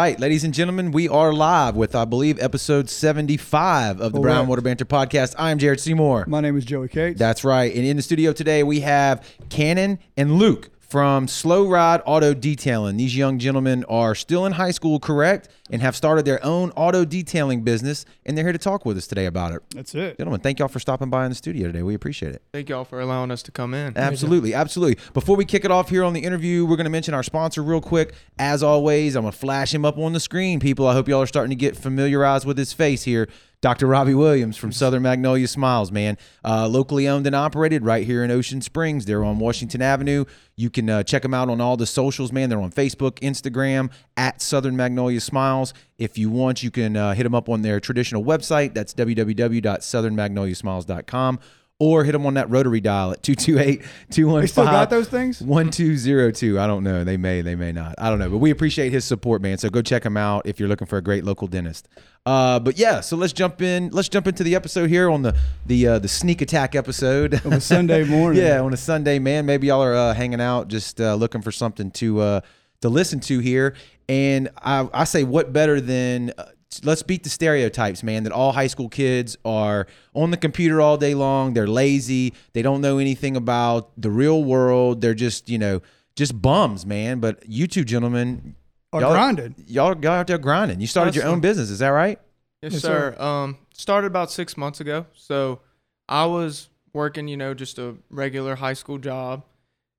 All right, ladies and gentlemen, we are live with, I believe, episode 75 of the Correct. Brownwater Banter podcast. I am Jared Seymour. My name is Joey Cates. That's right. And in the studio today, we have Cannon and Luke from Slow Ride Auto Detailing. These young gentlemen are still in high school, correct? And have started their own auto detailing business. And they're here to talk with us today about it. That's it. Gentlemen, thank y'all for stopping by in the studio today. We appreciate it. Thank y'all for allowing us to come in. Absolutely, absolutely. Before we kick it off here on the interview, we're going to mention our sponsor real quick. As always, I'm going to flash him up on the screen, people. I hope y'all are starting to get familiarized with his face here. Dr. Robbie Williams from Southern Magnolia Smiles, man. Uh, locally owned and operated right here in Ocean Springs. They're on Washington Avenue. You can uh, check them out on all the socials, man. They're on Facebook, Instagram, at Southern Magnolia Smiles. If you want, you can uh, hit them up on their traditional website. That's www.southernmagnoliasmiles.com. Or hit them on that rotary dial at 228 215 They still got those things? 1202. I don't know. They may, they may not. I don't know. But we appreciate his support, man. So go check him out if you're looking for a great local dentist. Uh, but yeah, so let's jump in. Let's jump into the episode here on the the uh, the sneak attack episode. Of a Sunday morning. yeah, on a Sunday, man. Maybe y'all are uh, hanging out, just uh, looking for something to uh, to listen to here. And I, I say, what better than uh, let's beat the stereotypes, man. That all high school kids are on the computer all day long. They're lazy. They don't know anything about the real world. They're just you know just bums, man. But you two gentlemen, Are y'all- grinded. y'all y'all out there grinding. You started your Awesome. own business, is that right? Yes, Yes, sir. Um, started about six months ago. So I was working, you know, just a regular high school job,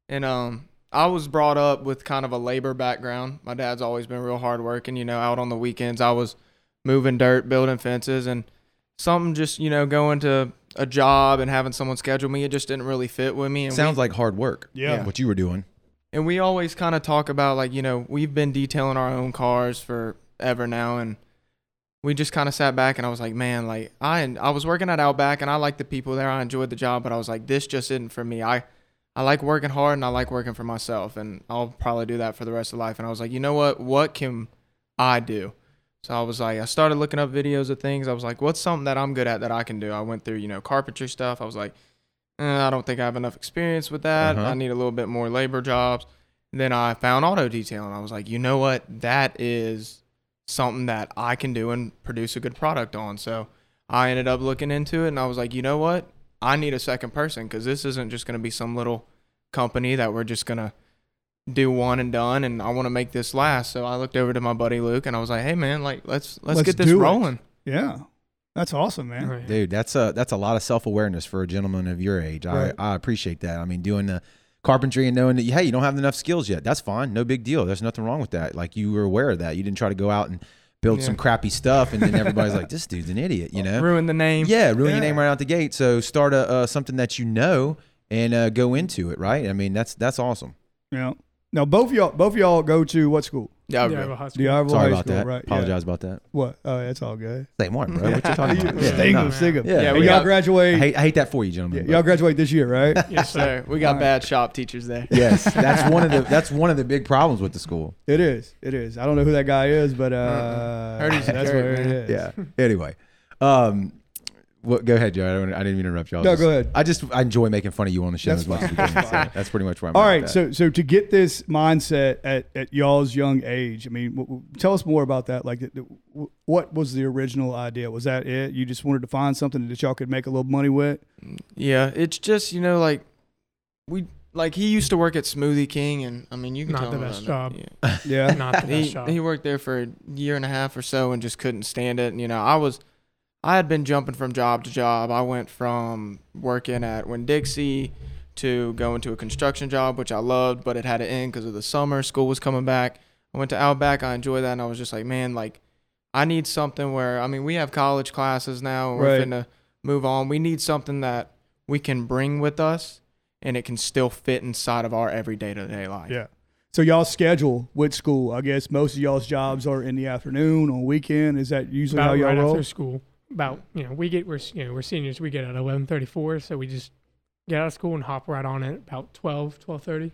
and um, I was brought up with kind of a labor background. My dad's always been real hard working. You know, out on the weekends, I was moving dirt, building fences, and something just, you know, going to a job and having someone schedule me, it just didn't really fit with me. And Sounds we, like hard work. Yeah. what you were doing. and we always kind of talk about like you know we've been detailing our own cars forever now and we just kind of sat back and i was like man like i i was working at outback and i liked the people there i enjoyed the job but i was like this just isn't for me i i like working hard and i like working for myself and i'll probably do that for the rest of life and i was like you know what what can i do so i was like i started looking up videos of things i was like what's something that i'm good at that i can do i went through you know carpentry stuff i was like eh, i don't think i have enough experience with that Uh-huh. i need a little bit more labor jobs then I found auto detailing. I was like, you know what? That is something that I can do and produce a good product on. So I ended up looking into it and I was like, you know what? I need a second person because this isn't just going to be some little company that we're just going to do one and done and I want to make this last. So I looked over to my buddy Luke and I was like, hey man, like let's let's, Let's get this do it. rolling. Yeah. That's awesome, man. Right. Dude, that's a that's a lot of self awareness for a gentleman of your age. Right. I, I appreciate that. I mean, doing the carpentry and knowing that hey, you don't have enough skills yet. That's fine. No big deal. There's nothing wrong with that. Like you were aware of that. You didn't try to go out and build Yeah. some crappy stuff and then everybody's like, this dude's an idiot. You know? Ruin the name. Yeah, ruin Yeah. your name right out the gate. So start a uh, something that you know and uh, go into it. Right? I mean, that's that's awesome. Yeah. Now both of y'all both of y'all go to what school? Yeah, Yeah, bro. well, high school. D'Iberville Sorry High about School, that. right? Apologize about that. What? Oh, that's all good. Say more, bro. What you talking about? Yeah, Sting no. them. Yeah, Yeah, we y'all got- graduate. I hate, I hate that for you, gentlemen. but- y'all graduate this year, right? Yes, sir. We got bad shop teachers there. Yes, that's one of the that's one of the big problems with the school. It is. It is. I don't know who that guy is, but uh, Heard he's a that's jerk, where it man. is. Yeah. Anyway, um, what? Go ahead, Joe. I, don't, I didn't mean to interrupt y'all. No, just- go ahead. I just I enjoy making fun of you on the show That's as much as we can. So that's pretty much where I'm. All at right, so so to get this mindset at, at y'all's young age, I mean, w- w- tell us more about that. Like, the, the- w- what was the original idea? Was that it? You just wanted to find something that y'all could make a little money with? Yeah, it's just you know like we like he used to work at Smoothie King, and I mean you can Not tell the him best job. that. Yeah. Yeah, Not the best he job. he worked there for a year and a half or so, and just couldn't stand it. And, you know, I was I had been jumping from job to job. I went from working at Winn Dixie to going to a construction job, which I loved, but it had to end because of the summer. School was coming back. I went to Outback. I enjoyed that, and I was just like, man, like I need something where I mean we have college classes now. And we're Right. finna move on. We need something that we can bring with us, and it can still fit inside of our everyday to day life. yeah. So y'all schedule with school. I guess most of y'all's jobs are in the afternoon on weekend. Is that usually how y'all right roll? after school. About you know we get we're you know we're seniors we get out at eleven thirty four so we just get out of school and hop right on it about 12, 12.30.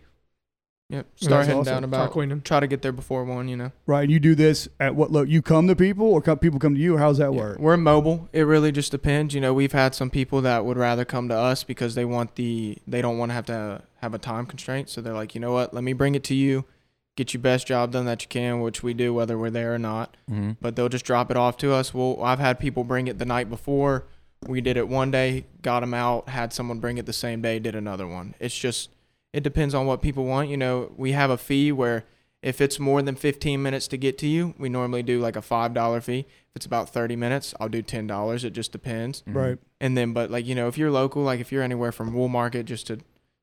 Yep. Start heading awesome. down about Start quitting. try to get there before one, you know. Right. And you do this at what look? You come to people, or come, people come to you? Or how's that Yeah, work? We're mobile. It really just depends. You know, we've had some people that would rather come to us because they want the they don't want to have to have a time constraint. So they're like, you know what, let me bring it to you. Get your best job done that you can, which we do whether we're there or not. Mm-hmm. But they'll just drop it off to us. Well, I've had people bring it the night before. We did it one day, got them out. Had someone bring it the same day, did another one. It's just it depends on what people want. You know, we have a fee where if it's more than 15 minutes to get to you, we normally do like a five dollar fee. If it's about 30 minutes, I'll do ten dollars. It just depends. Right. And then, but like you know, if you're local, like if you're anywhere from Woolmarket, just to,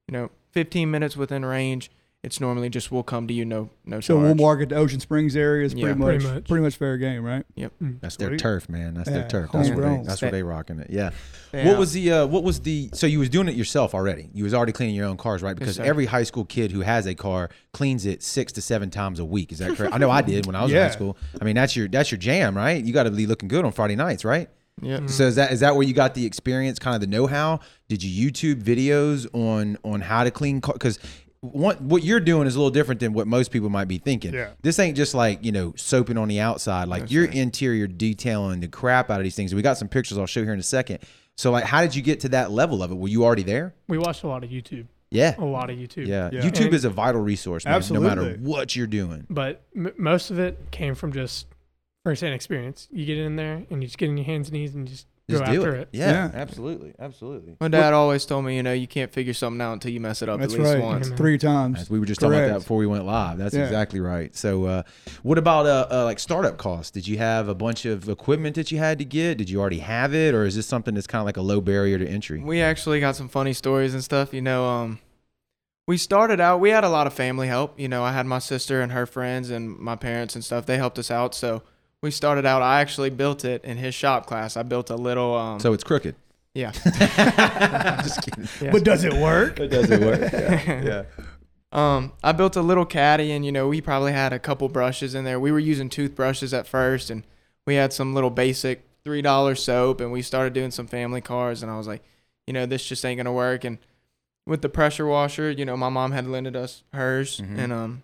you know, 15 minutes within range, it's normally just we'll come to you, no no So charge. we'll market the Ocean Springs area is Yeah. pretty much Pretty pretty much. much, fair game, right? Yep. That's their Sweet. turf, man. That's Yeah, their turf. That's where they, homegrown. that's where they rocking it. Yeah. Yeah. What was the uh, what was the so you was doing it yourself already? You was already cleaning your own cars, right? Because sir. every high school kid who has a car cleans it six to seven times a week. Is that correct? I know I did when I was in Yeah. high school. I mean that's your that's your jam, right? You got to be looking good on Friday nights, right? Yeah. So is that is that where you got the experience, kind of the know how? Did you YouTube videos on on how to clean car? Because what what you're doing is a little different than what most people might be thinking. Yeah. This ain't just like you know soaping on the outside. Like you're interior detailing the crap out of these things. We got some pictures I'll show here in a second. So like, how did you get to that level of it? Were you already there? We watched a lot of YouTube. Yeah. A lot of YouTube. Yeah. Yeah. YouTube And- is a vital resource, man, no matter what you're doing. But m- most of it came from just first-hand experience. You get in there and you just get in your hands and knees and just, Just go do after it. it. Yeah, Yeah. absolutely, absolutely. My dad always told me, you know, you can't figure something out until you mess it up That's at least right. once. Three times. As we were just talking about that before we went live. That's Yeah. exactly right. So, uh, what about uh, uh, like startup costs? Did you have a bunch of equipment that you had to get? Did you already have it, or is this something that's kind of like a low barrier to entry? We actually got some funny stories and stuff. You know, um, we started out. We had a lot of family help. You know, I had my sister and her friends and my parents and stuff. They helped us out. So we started out. I actually built it in his shop class. I built a little. Um, So it's crooked. yeah. just kidding. Yeah. But does it work? It doesn't work. Yeah. yeah. Um, I built a little caddy, and you know, we probably had a couple brushes in there. We were using toothbrushes at first, and we had some little basic three dollar soap, and we started doing some family cars. And I was like, you know, this just ain't gonna work. And with the pressure washer, you know, my mom had lended us hers, Mhm. and um,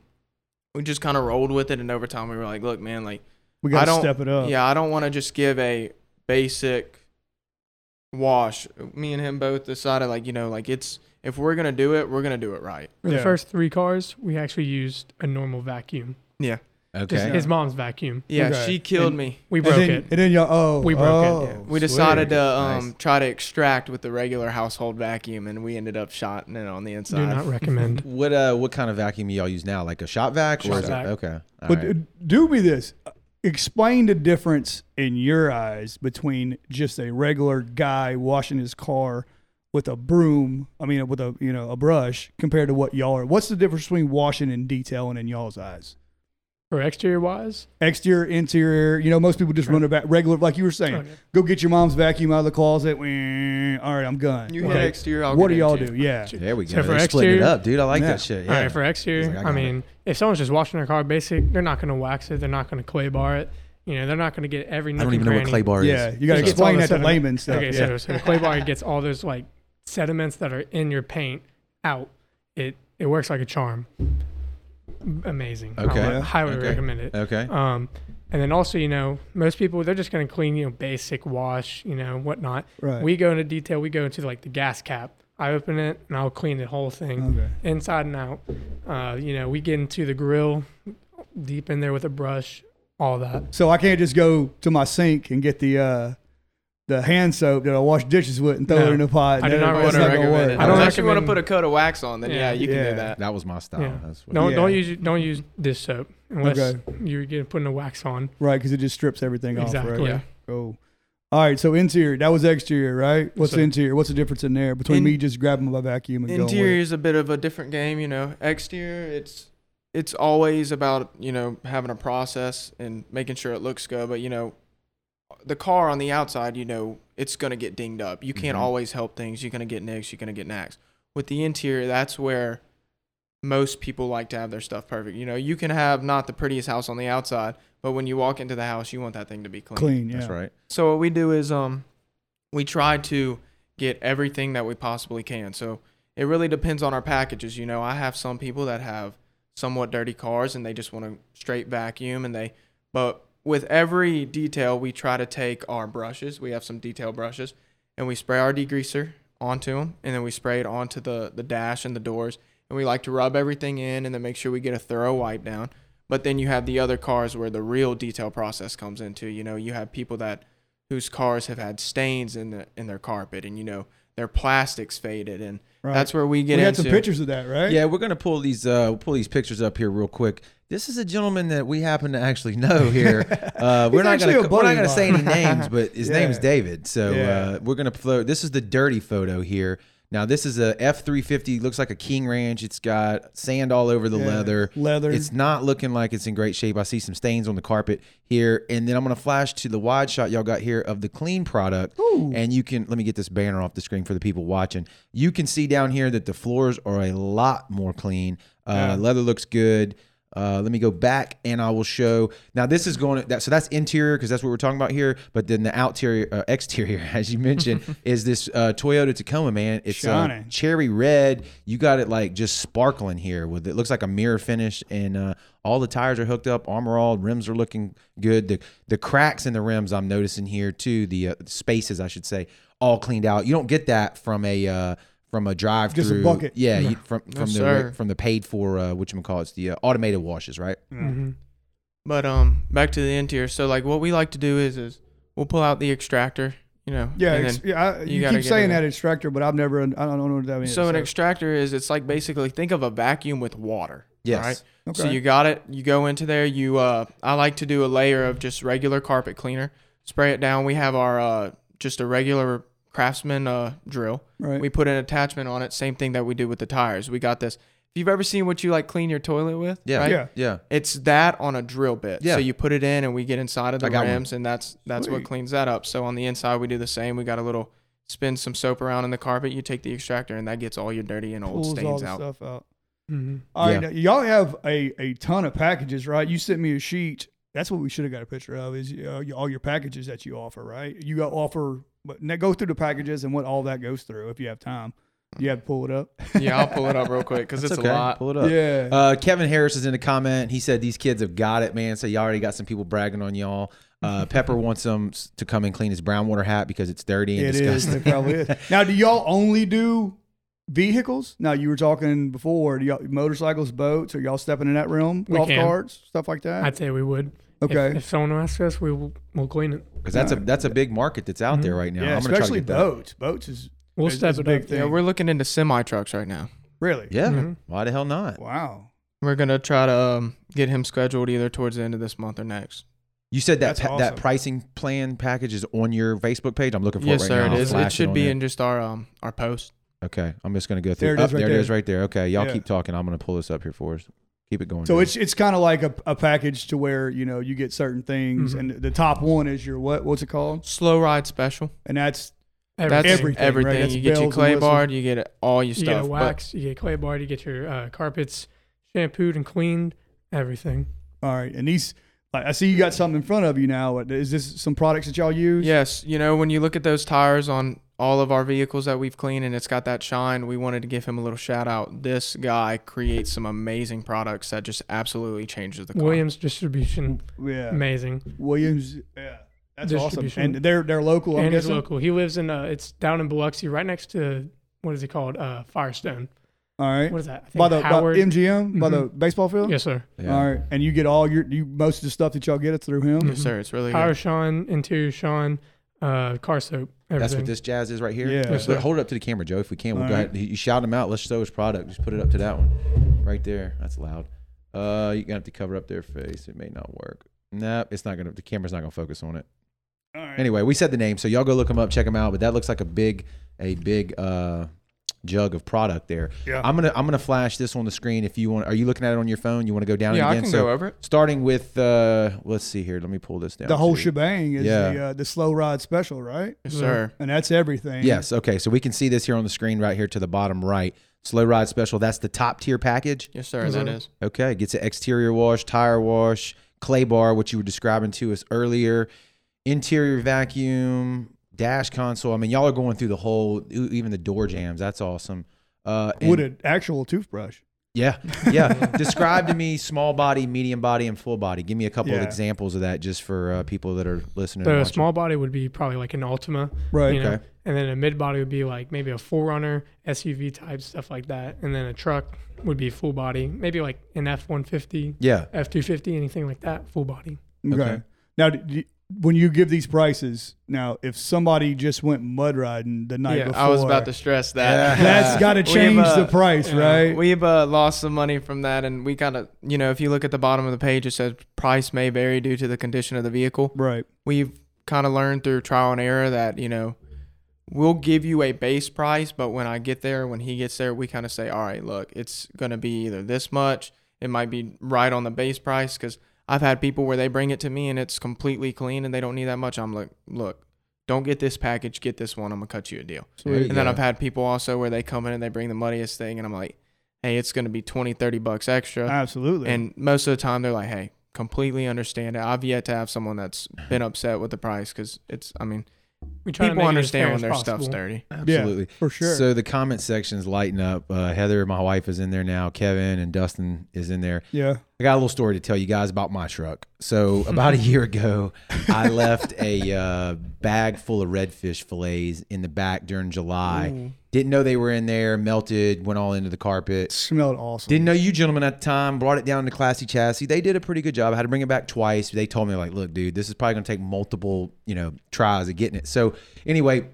we just kind of rolled with it. And over time, we were like, look, man, like, We I got to don't- step it up. yeah, I don't want to just give a basic wash. Me and him both decided, like, you know, like it's if we're gonna do it, we're gonna do it right. For Yeah. the first three cars, we actually used a normal vacuum. Yeah, Okay. his mom's vacuum. yeah. Okay. She killed And- me. We And broke then, it. and then y'all, oh, We broke it, oh, Yeah. We sweet. decided to um, Nice. try to extract with the regular household vacuum, and we ended up shotting it on the inside. Do not recommend. What uh what kind of vacuum do y'all use now? Like a shop vac or Shop is it vac. okay? All But right. do me this. Explain the difference in your eyes between just a regular guy washing his car with a broom, I mean with a you know, a brush compared to what y'all are. What's the difference between washing and detailing in y'all's eyes? For exterior wise, Exterior, interior, you know, most people just run about regular like you were saying. Oh, okay. Go get your mom's vacuum out of the closet. All right, I'm gone. You Okay. hit exterior. I'll What do get y'all into. do? Yeah. there we go. So for They're splitting it exterior- up, dude. I like Yeah. that shit. Yeah. All right, for exterior, like, I I, got it. mean, if someone's just washing their car basic, they're not going to wax it. They're not going to clay bar it. You know, they're not going to get every. I don't even and know what cranny. clay bar is. Yeah, you got to It explain the that to sediment- layman stuff. Okay, yeah. so, so the clay bar gets all those like sediments that are in your paint out. It it works like a charm. Amazing. Okay. would highly Okay. recommend it. Okay. Um, and then also, you know, most people they're just going to clean, you know, basic wash, you know, whatnot. right. We go into detail. We go into like the gas cap. I open it and I'll clean the whole thing okay. inside and out. Uh, you know, we get into the grill, deep in there with a brush, all that. So I can't just go to my sink and get the uh, the hand soap that I wash dishes with and throw No, it in the pot. I do That- not that's I not wouldn't gonna recommend work. it. I don't Unless you want to put a coat of wax on, then yeah, Yeah. you can Yeah. do that. That was my style. Yeah. That's what Don't don't use don't use dish soap unless Okay. you're getting putting the wax on. Right, because it just strips everything off. Exactly. Right? Yeah. Oh. All right, so interior. That was exterior, right? What's So- the interior? What's the difference in there between In- me just grabbing my vacuum and going? Interior is a bit of a different game, you know. Exterior, it's it's always about you know having a process and making sure it looks good. But you know, the car on the outside, you know, it's gonna get dinged up. You can't Mhm. always help things. You're gonna get nicks. You're gonna get knacks. With the interior, that's where most people like to have their stuff perfect. You know, you can have not the prettiest house on the outside, but when you walk into the house, you want that thing to be clean. Clean, yeah. That's right. So what we do is um we try to get everything that we possibly can. So it really depends on our packages. You know, I have some people that have somewhat dirty cars and they just want to straight vacuum and they but with every detail we try to take our brushes. We have some detail brushes and we spray our degreaser onto them and then we spray it onto the the dash and the doors and we like to rub everything in and then make sure we get a thorough wipe down. But then you have the other cars where the real detail process comes into. You know, you have people that whose cars have had stains in the in their carpet, and you know their plastics faded, and Right. that's where we get we had into. some pictures of that, right? Yeah, we're gonna pull these uh we'll pull these pictures up here real quick. This is a gentleman that we happen to actually know here. Uh, we're not actually gonna we're not gonna say any names, but his name's Yeah. David. So Yeah. uh, we're gonna float. This is the dirty photo here. Now this is a F three fifty. Looks like a King Ranch. It's got sand all over the Yeah. leather. Leather. It's not looking like it's in great shape. I see some stains on the carpet here, and then I'm gonna flash to the wide shot y'all got here of the clean product, Ooh. and you can let me get this banner off the screen for the people watching. You can see down here that the floors are a lot more clean. Uh, Yeah. Leather looks good. Uh, let me go back and I will show. Now this is going that so that's interior because that's what we're talking about here. But then the exterior, uh, exterior, as you mentioned, is this uh, Toyota Tacoma. Man, it's uh, cherry red. You got it like just sparkling here with it looks like a mirror finish, and uh, all the tires are hooked up, armor all, rims are looking good. The the cracks in the rims I'm noticing here too. The uh, spaces I should say all cleaned out. You don't get that from a uh, from a drive Just a through. bucket. Yeah, you, from No, from the sir. from the paid for uh, what you call it's the uh, automated washes, right? hmm But um, back to the interior. So like, what we like to do is is we'll pull out the extractor. You know. Yeah, and ex- then- yeah. I, you you, gotta keep get saying it that extractor, but I've never. I don't know what that means. so an extractor is it's like basically think of a vacuum with water. Yes. Right. okay. So you got it. You go into there. You uh, I like to do a layer of just regular carpet cleaner. Spray it down. We have our uh, just a regular Craftsman uh drill. right. We put an attachment on it. Same thing that we do with the tires. We got this. If you've ever seen what you like clean your toilet with, Yeah, right? Yeah. yeah. It's that on a drill bit. Yeah. So you put it in, and we get inside of the I one. rims, and that's that's what cleans that up. So on the inside, we do the same. We got a little spin some soap around in the carpet. You take the extractor, and that gets all your dirty and old pulls all stains the out. stuff out. hmm All right, Yeah. now, y'all have a, a ton of packages, right? You sent me a sheet. That's what we should have got a picture of. Is uh, all your packages that you offer, right? You got offer, but now go through the packages and what all that goes through. If you have time, you have to pull it up. yeah, I'll pull it up real quick because it's okay. a lot. Pull it up. yeah, Uh, Kevin Harris is in a comment. He said these kids have got it, man. So y'all already got some people bragging on y'all. Uh, Pepper wants them to come and clean his brown water hat because it's dirty and it is. disgusting. It probably is. Now, do y'all only do vehicles? Now, you were talking before. Do y'all motorcycles, boats? Are y'all stepping in that realm? We Golf can. carts, stuff like that. I'd say we would. If- okay. If, someone asks us, we will we'll clean it. Because that's a that's a big market that's out there right now. yeah, I'm gonna try to especially get boats. Boats is We'll is- step is a it big up. thing. Yeah, we're looking into semi trucks right now. really. Yeah, Mhm. why the hell not? Wow. We're gonna try to um, get him scheduled either towards the end of this month or next. You said that That's pa- that awesome. pricing plan package is on your Facebook page. I'm looking for yes, it right sir. now. It I'll is. flash It should on be there. in just our um our post. Okay, I'm just gonna go through. There it is Up right there it there. is right there. Okay, y'all Yeah. keep talking. I'm gonna pull this up here for us. Keep it going. So dude. it's it's kind of like a, a package to where you know you get certain things, Mhm. and the top one is your what? What's it called? Slow ride special. And that's That's Everything, everything. right? That's You get your clay whistles. bar. You get all your You stuff. get a but- wax, you get clay bar, you get your uh, carpets shampooed and cleaned, everything. all right. And these, like, I see you got something in front of you now. Is this some products that y'all use? Yes, you know when you look at those tires on all of our vehicles that we've cleaned and it's got that shine, we wanted to give him a little shout out. This guy creates some amazing products that just absolutely changes the car. Williams distribution, Yeah. amazing. Williams. Yeah. That's awesome. Distribution. And they're they're local. I'm and he's local. He lives in uh, it's down in Biloxi, right next to what is it called? Uh, Firestone. All right. What is that? By the by Howard. MGM by the Mhm. baseball field. yes, sir. Yeah. All right. And you get all your you most of the stuff that y'all get it through him. Yes, sir. It's really Power good. Sean, interior Sean, uh, car soap, everything. That's what this jazz is right here. Yeah. Yes, hold it up to the camera, Joe, if we can. We'll All go right. ahead. You shout him out. Let's show his product. Just put it up to that one, right there. That's loud. Uh, you're gonna have to cover up their face. It may not work. Nah, it's not gonna. The camera's not gonna focus on it. All right. Anyway, we said the name, so y'all go look them up, check them out. But that looks like a big, a big uh, jug of product there. Yeah. I'm gonna I'm gonna flash this on the screen. If you want, are you looking at it on your phone? You want to go down Yeah, it I can so go over it. starting with, uh, let's see here. Let me pull this down. the whole too. shebang is Yeah. the uh, the slow ride special, right? Yes, sir. And that's everything. Yes. Okay. So we can see this here on the screen right here to the bottom right. Slow ride special. That's the top tier package. Yes, sir. Yes, That sir. is. Okay. Gets an exterior wash, tire wash, clay bar, which you were describing to us earlier, interior vacuum, dash console. I mean, y'all are going through the whole, even the door jams. That's awesome. Uh, and- With an actual toothbrush. Yeah, yeah. Describe to me small body, medium body, and full body. Give me a couple of examples of that, just for uh, people that are listening. The and watching. small body would be probably like an Altima, Right. you know, Okay. and then a mid body would be like maybe a 4Runner, SUV type stuff like that, and then a truck would be full body, maybe like an F one fifty, Yeah. F two fifty, anything like that, full body. Okay. Okay. Now, do you- when you give these prices, now if somebody just went mud riding the night Yeah, before, I was about to stress that. Yeah. That's got to change uh, the price, yeah, right? We've uh, lost some money from that, and we kind of, you know, if you look at the bottom of the page, it says price may vary due to the condition of the vehicle. right. We've kind of learned through trial and error that, you know, we'll give you a base price, but when I get there, when he gets there, we kind of say, all right, look, it's going to be either this much, it might be right on the base price, because I've had people where they bring it to me and it's completely clean and they don't need that much. I'm like, look, don't get this package, get this one. I'm gonna cut you a deal. There you And then go. I've had people also where they come in and they bring the muddiest thing, and I'm like, hey, it's going to be 20, 30 bucks extra. Absolutely. And most of the time, they're like, hey, completely understand it. I've yet to have someone that's been upset with the price because it's, I mean, We try to people make it as fair understand when as their stuff's dirty. Absolutely. for sure. So the comment section's lighting up. Uh, Heather, my wife, is in there now. Kevin and Dustin is in there. yeah. I got a little story to tell you guys about my truck. So about a year ago, I left a uh, bag full of redfish fillets in the back during July. Didn't know they were in there. Melted. Went all into the carpet. Smelled awesome. Didn't know you gentlemen at the time. Brought it down to Classy Chassis. They did a pretty good job. I had to bring it back twice. They told me like, look, dude, this is probably gonna take multiple, you know, tries of getting it. So anyway,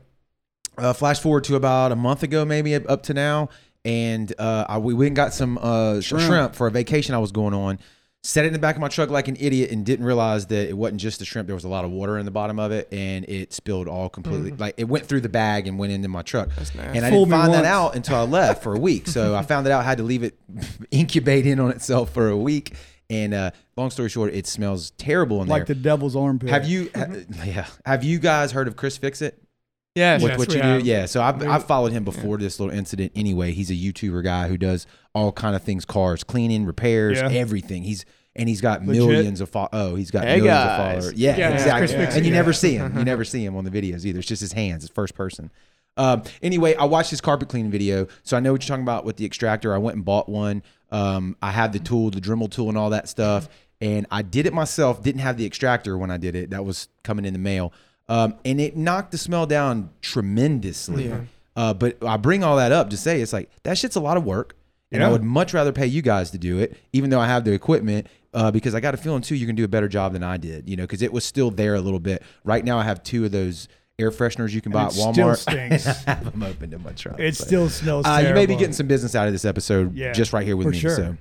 uh, flash forward to about a month ago, maybe up to now, and uh, I, we went and got some uh, shrimp. Shrimp. for a vacation I was going on. Set it in the back of my truck like an idiot and didn't realize that it wasn't just the shrimp. There was a lot of water in the bottom of it, and it spilled all completely. Like it went through the bag and went into my truck. That's nasty. And I Fooled didn't find that once. out until I left for a week. So I found it out. Had to leave it incubate in on itself for a week. And uh, long story short, it smells terrible in like there. Like the devil's armpit. have you? ha- yeah. Have you guys heard of ChrisFix It? Yes. with Yes, what we you have. do. Yeah. So I've, I've followed him before this little incident. Anyway, he's a YouTuber guy who does all kind of things, cars, cleaning, repairs, Yeah. everything. He's and he's got Legit. millions of fo- oh, he's got Hey, millions guys. of followers. Yeah, Yeah, exactly. Chris and you never see him. You never see him on the videos either. It's just his hands. It's first person. Um, anyway, I watched his carpet cleaning video, so I know what you're talking about with the extractor. I went and bought one. Um, I had the tool, the Dremel tool, and all that stuff, and I did it myself. Didn't have the extractor when I did it. That was coming in the mail, um, and it knocked the smell down tremendously. Yeah. Uh, but I bring all that up to say it's like that shit's a lot of work, and I would much rather pay you guys to do it, even though I have the equipment. Uh, because I got a feeling too, you can do a better job than I did. You know, because it was still there a little bit. Right now, I have two of those air fresheners you can buy And at Walmart. stinks. I have them opened in my truck. It but- still smells. Uh, you may be getting some business out of this episode Yeah, just right here with me. sure. So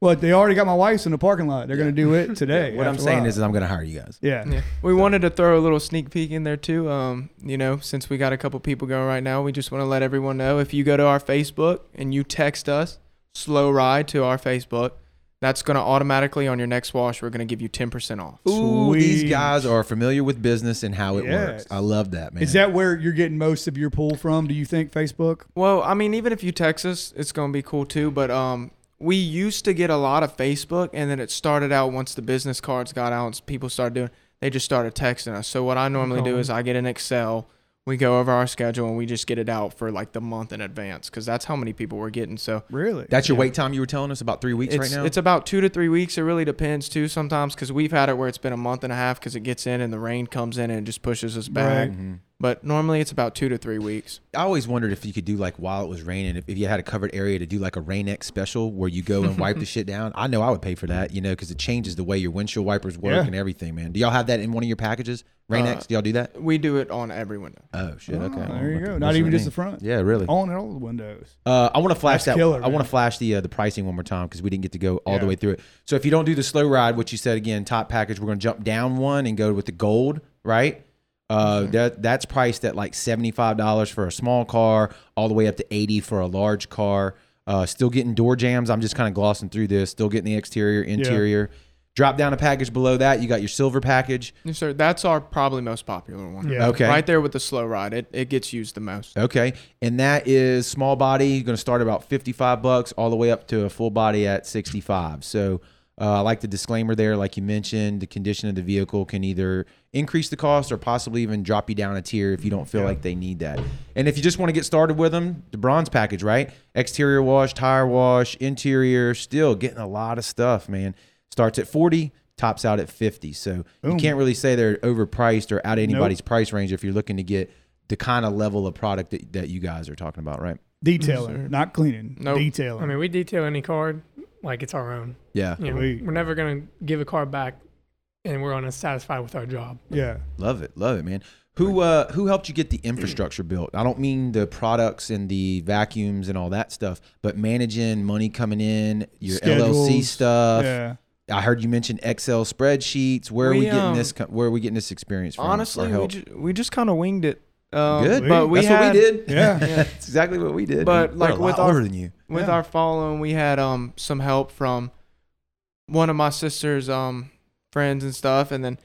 Well, they already got my wife's in the parking lot. They're going to do it today. what I'm after a saying while. is, is I'm going to hire you guys. yeah. Yeah. We wanted to throw a little sneak peek in there too. Um, you know, since we got a couple people going right now, we just want to let everyone know if you go to our Facebook and you text us slow ride to our Facebook, that's going to automatically on your next wash, we're going to give you 10% off. Ooh, these guys are familiar with business and how it works. I love that, man. Is that where you're getting most of your pull from? Do you think Facebook? Well, I mean, even if you text us, it's going to be cool too. But um, we used to get a lot of Facebook, and then it started out once the business cards got out, and people started doing. They just started texting us. So what I normally do is I get an Excel. We go over our schedule and we just get it out for like the month in advance because that's how many people we're getting. So Really? That's your Yeah. wait time you were telling us about three weeks it's right now? it's about two to three weeks. It really depends too sometimes because we've had it where it's been a month and a half because it gets in and the rain comes in and it just pushes us back. Mhm. But normally it's about two to three weeks. I always wondered if you could do like while it was raining, if, if you had a covered area to do like a Rain-X special where you go and wipe the shit down. I know I would pay for that, you know, because it changes the way your windshield wipers work Yeah. and everything, man. Do y'all have that in one of your packages? Rain-X? Uh, do y'all do that? We do it on every window. Oh shit! Oh, Okay, there you go. Not even just the front. Yeah, really. On all the windows. Uh, I want to flash That's that. killer, I want to flash the uh, the pricing one more time because we didn't get to go all the way through it. So if you don't do the slow ride, which you said again, top package, we're going to jump down one and go with the gold, right? Uh, Mm-hmm. that that's priced at like seventy five dollars for a small car, all the way up to eighty for a large car. Uh, still getting door jams. I'm just kind of glossing through this. Still getting the exterior, interior. Drop down a package below that. You got your silver package. Yes, sir. That's our probably most popular one. Yeah. Okay. Right there with the slow ride. It, it gets used the most. Okay, and that is small body. You're going to start about fifty-five bucks, all the way up to a full body at sixty-five. So, Uh, I like the disclaimer there, like you mentioned, the condition of the vehicle can either increase the cost or possibly even drop you down a tier if you don't feel like they need that. And if you just want to get started with them, the bronze package, right? Exterior wash, tire wash, interior, still getting a lot of stuff, man. Starts at 40, tops out at 50. So you can't really say they're overpriced or out of anybody's price range if you're looking to get the kind of level of product that, that you guys are talking about, right? Detailing, sir. not cleaning. Nope. Detailing. I mean, we detail any car like it's our own. Yeah. You know, Sweet. we're never gonna give a car back, and we're unsatisfied with our job. yeah. Love it, love it, man. Who uh who helped you get the infrastructure built? I don't mean the products and the vacuums and all that stuff, but managing money coming in, your LLC stuff. yeah. I heard you mention Excel spreadsheets. Where are we We, getting um, this? Where are we getting this experience from? Honestly, we, ju- we just kind of winged it. Um, Good. But we That's had, what we did. Yeah. That's exactly what we did. But, We're like, a lot with our- older than you. With Yeah. our following, we had um some help from one of my sister's um friends and stuff, and then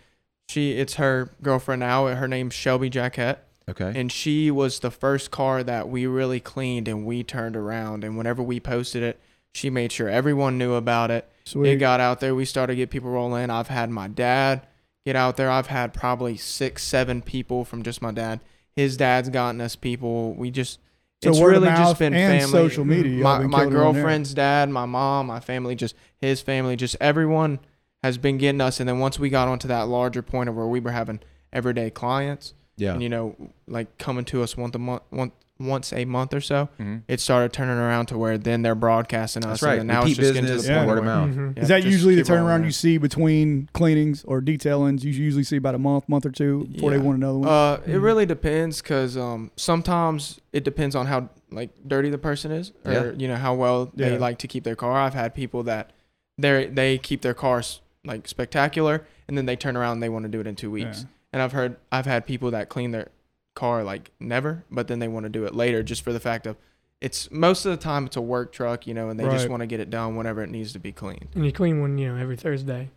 she it's her girlfriend now. Her name's Shelby Jackett, Okay. and she was the first car that we really cleaned and we turned around. And whenever we posted it, she made sure everyone knew about it. Sweet. It got out there. We started to get people rolling. I've had my dad get out there. I've had probably six, seven people from just my dad. His dad's gotten us people. We just So it's really just been and family. social media. My my killing it on there. girlfriend's dad, my mom, my family, just his family, just everyone has been getting us. And then once we got onto that larger point of where we were having everyday clients, yeah. and you know, like coming to us once a month, once once a month or so, Mhm. it started turning around to where then they're broadcasting us. That's right. And now Repeat it's just getting to business, the yeah. point word of where- mouth. Mhm. Yeah, Is that usually the turnaround you see between cleanings or detailings? You usually see about a month, month or two before they want another one. Uh, it Mhm. really depends because um, sometimes it depends on how like dirty the person is, or Yeah. you know how well they Yeah. like to keep their car. I've had people that they they keep their cars like spectacular, and then they turn around and they want to do it in two weeks. Yeah. And I've heard I've had people that clean their car like never, but then they want to do it later just for the fact of it's most of the time it's a work truck, you know, and they just want to get it done whenever it needs to be cleaned. And you clean one, you know, every Thursday.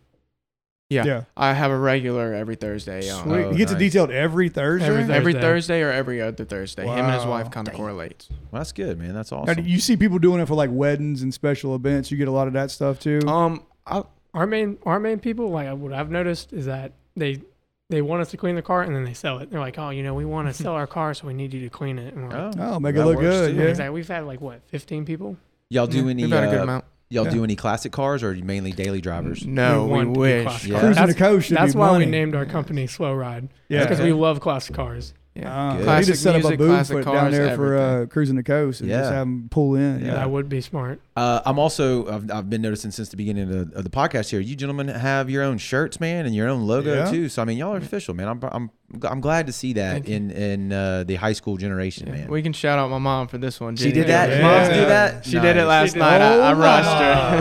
Yeah, yeah. I have a regular every Thursday. Um, Sweet. Oh, you get to nice. detailed every Thursday. Every Every Thursday. Thursday or every other Thursday. Him and his wife kind of Damn. correlates. Well, that's good, man. That's awesome. do you see people doing it for like weddings and special events. You get a lot of that stuff too. Um, I, Our main, our main people, like what I've noticed is that they, they want us to clean the car and then they sell it. They're like, oh, you know, we want to sell our car, so we need you to clean it. And we're like, oh, make it that look works good. too. Yeah. exactly. We've had like what, 15 people? y'all do yeah, any? we've had a good uh, amount. Y'all Yeah. do any classic cars or mainly daily drivers? No, We we, want to do wish. classic Yeah. cars. Cruising That's, the coast should that's be why money. we named our company Slow Ride. Yeah. because Okay. we love classic cars. Yeah. Uh, Good. we Classic just set up a booth classic for- down cars, there for uh, cruising the coast and just have them pull in. Yeah. Yeah. That would be smart. Uh, I'm also I've, I've been noticing since the beginning of the, of the podcast here. You gentlemen have your own shirts, man, and your own logo Yeah. too. So I mean, y'all are official, man. I'm I'm I'm glad to see that in in uh, the high school generation, Yeah, man. We can shout out my mom for this one. She did that. Yeah. Moms do that. She did it last did. night. I, I Oh, rushed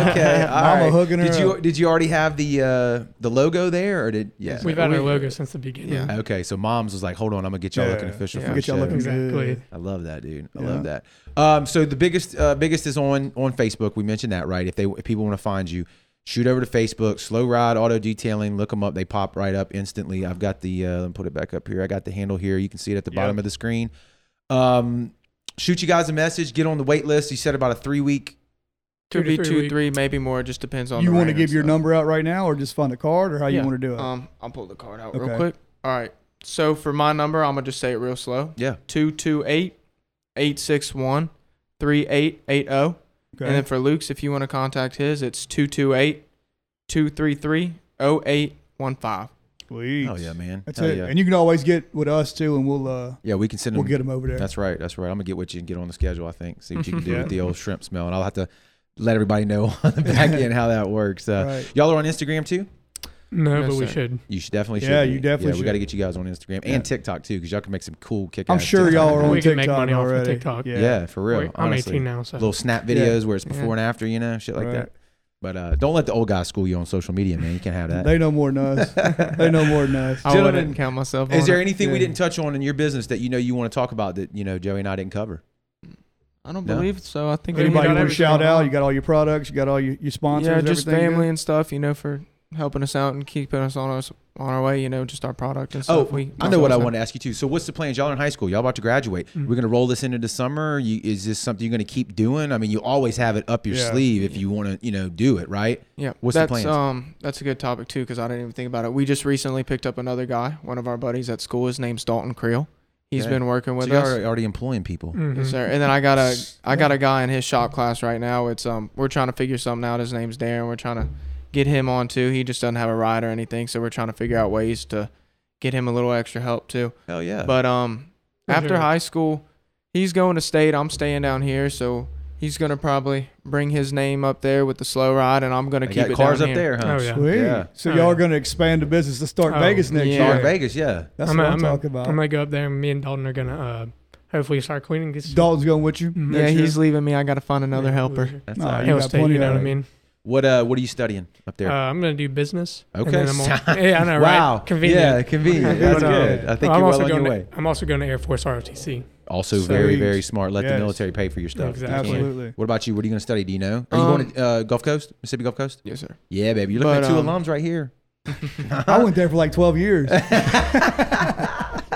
her. okay, all Mama right. hooking her Did you up. did you already have the uh, the logo there, or did yeah? We've had we- our logo since the beginning. Yeah. Okay, so moms was like, hold on, I'm gonna get y'all Yeah. looking official Yeah. for Get the y'all looking Exactly. good. I love that, dude. I Yeah. love that. Um, so the biggest, uh, biggest is on on Facebook. We mentioned that, right? If they if people want to find you, shoot over to Facebook. Slow Ride Auto Detailing. Look them up. They pop right up instantly. I've got the. Uh, let me put it back up here. I got the handle here. You can see it at the Yep. bottom of the screen. Um, shoot you guys a message. Get on the wait list. You said about a three week. Could Two to be two, weeks. three, maybe more. Just depends on. You the want to give your number out right now, or just find a card, or how you want to do it? Um, I'll pull the card out Okay. real quick. All right. So for my number, I'm gonna just say it real slow. Yeah. 228-861-3880. Okay. And then for Luke's, if you want to contact his, it's 228-233-0815. Sweet. Oh yeah, man. That's Hell it. Yeah. And you can always get with us too, and we'll uh yeah, we can send we'll them. get them over there. That's right. That's right. I'm gonna get with you and get on the schedule. I think see what you can do Yeah. with the old shrimp smell, and I'll have to let everybody know on the back end how that works. Uh, right. Y'all are on Instagram too. No, No, but we sir. should. You should definitely. Yeah, be. you definitely Yeah, we got to get you guys on Instagram Yeah. and TikTok too, because y'all can make some cool kick. I'm sure y'all are on We can make money off of. TikTok. Yeah. Yeah. for real. Wait, I'm honestly. 18 now, so Little snap Yeah. videos where it's before Yeah. and after, you know, shit like Right. that. But uh, don't let the old guys school you on social media, man. You can't have that. They know more than us. they know more than us. I Gentlemen, wouldn't count myself Is on there it. anything we didn't touch on in your business that you know you want to talk about that you know Joey and I didn't cover? I don't No? believe so. I think Anybody got want to shout out? You got all your products. You got all your, your sponsors. yeah, just everything family good? and stuff, you know, for helping us out and keeping us on us on our way. You know, just our product and Oh, stuff. we I know what I want. to ask you too. So, what's the plans? Y'all in high school. Y'all about to graduate. Mhm. We're gonna roll this into the summer. You, is this something you're gonna keep doing? I mean, you always have it up your Yeah. sleeve if you want to, you know, do it right. Yeah, What's the that's plans? um that's a good topic too because I didn't even think about it. We just recently picked up another guy, one of our buddies at school. His name's Dalton Creel. He's Okay. been working with so you're us. already, already employing people. Mhm. Yes, sir. And then I got a I got a guy in his shop class right now. It's um we're trying to figure something out. His name's Darren. We're trying to get him on too. He just doesn't have a ride or anything, so we're trying to figure out ways to get him a little extra help too. Hell yeah. But um For after sure. high school, he's going to state. I'm staying down here, so he's gonna probably bring his name up there with the slow ride, and I'm gonna They keep got it cars down up here. there, huh? Oh, yeah. Sweet. Yeah. So Oh, y'all yeah. are going to expand the business to start Oh, Vegas next yeah. Year. in Vegas, yeah. That's I'm, what a- I'm, I'm a- talking about. I'm gonna go up there. and Me and Dalton are gonna uh, hopefully start cleaning. This Dalton's going with you. Mhm. Yeah, he's leaving me. I gotta find another Yeah, helper. That's No, all right. you Hill got plenty You know of what I mean? What uh what are you studying up there? Uh, I'm gonna do business. and Okay. then I'm al- yeah, I know, wow. right? Convenient. Yeah, convenient. That's But, um, good. I think I'm you're also well on going your to, way. I'm also going to Air Force ROTC. Also very, Sweet. very smart. Let the military pay for your stuff. if Exactly. can. Absolutely. What about you? What are you going to study? Do you know? Are you Um, going to uh, Gulf Coast, Mississippi Gulf Coast? Yes, sir. Yeah, baby. You're looking But, at two um, alums right here. I went there for like 12 years.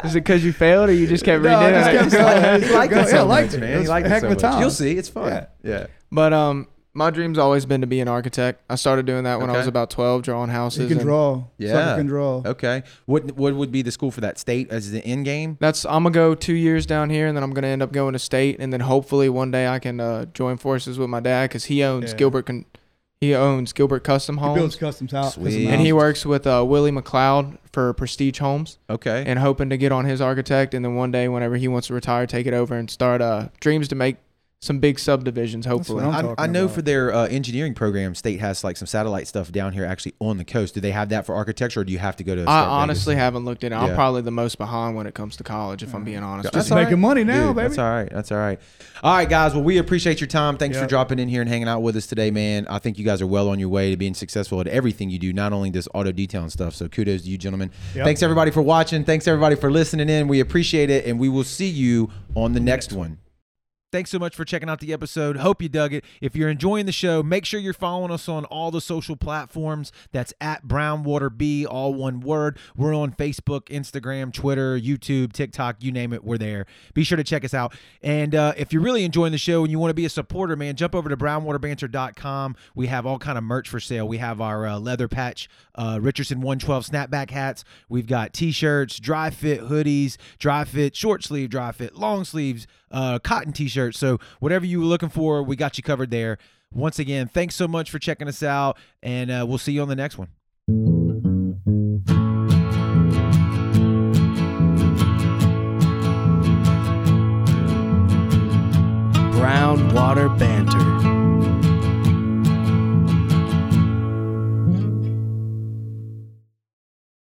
Is it because you failed, or you just kept No, I reading just it? kept going. He liked it so I liked much, it. man. It He liked a it heck so of a much. time. You'll see. It's fun. Yeah. Yeah. But um, my dream's always been to be an architect. I started doing that when I was about 12, drawing houses. You can and draw. Yeah. Sucker can draw. Okay. What what would be the school for that state as the end game? That's I'm gonna go two years down here, and then I'm gonna end up going to state, and then hopefully one day I can uh, join forces with my dad because he owns Yeah. Gilbert. Con- he owns Gilbert Custom He Homes, builds custom house. Sweet. and he works with uh, Willie McLeod for Prestige Homes, Okay. and hoping to get on his architect, and then one day whenever he wants to retire, take it over and start uh, dreams to make some big subdivisions. Hopefully, I'm I, know about. for their uh, engineering program, state has like some satellite stuff down here actually on the coast. Do they have that for architecture, or do you have to go to? I Starkville? honestly haven't looked at it. Yeah. I'm probably the most behind when it comes to college, if I'm being honest. That's Just all making right. money now, Dude, baby. That's all right. That's all right. All right, guys. Well, we appreciate your time. Thanks for Yep. dropping in here and hanging out with us today, man. I think you guys are well on your way to being successful at everything you do, not only this auto detailing stuff. So kudos to you, gentlemen. Yep. Thanks everybody for watching. Thanks everybody for listening in. We appreciate it, and we will see you on the next one. Thanks so much for checking out the episode. Hope you dug it. If you're enjoying the show, make sure you're following us on all the social platforms. That's at Brownwater B, all one word. We're on Facebook, Instagram, Twitter, YouTube, TikTok, you name it, we're there. Be sure to check us out. And uh, if you're really enjoying the show and you want to be a supporter, man, jump over to brownwaterbanter.com. We have all kind of merch for sale. We have our uh, leather patch uh, Richardson 112 snapback hats. We've got t-shirts, dry fit hoodies, dry fit short sleeve, dry fit long sleeves, uh, cotton t-shirts. So whatever you were looking for, we got you covered there. Once again, thanks so much for checking us out, and uh, we'll see you on the next one.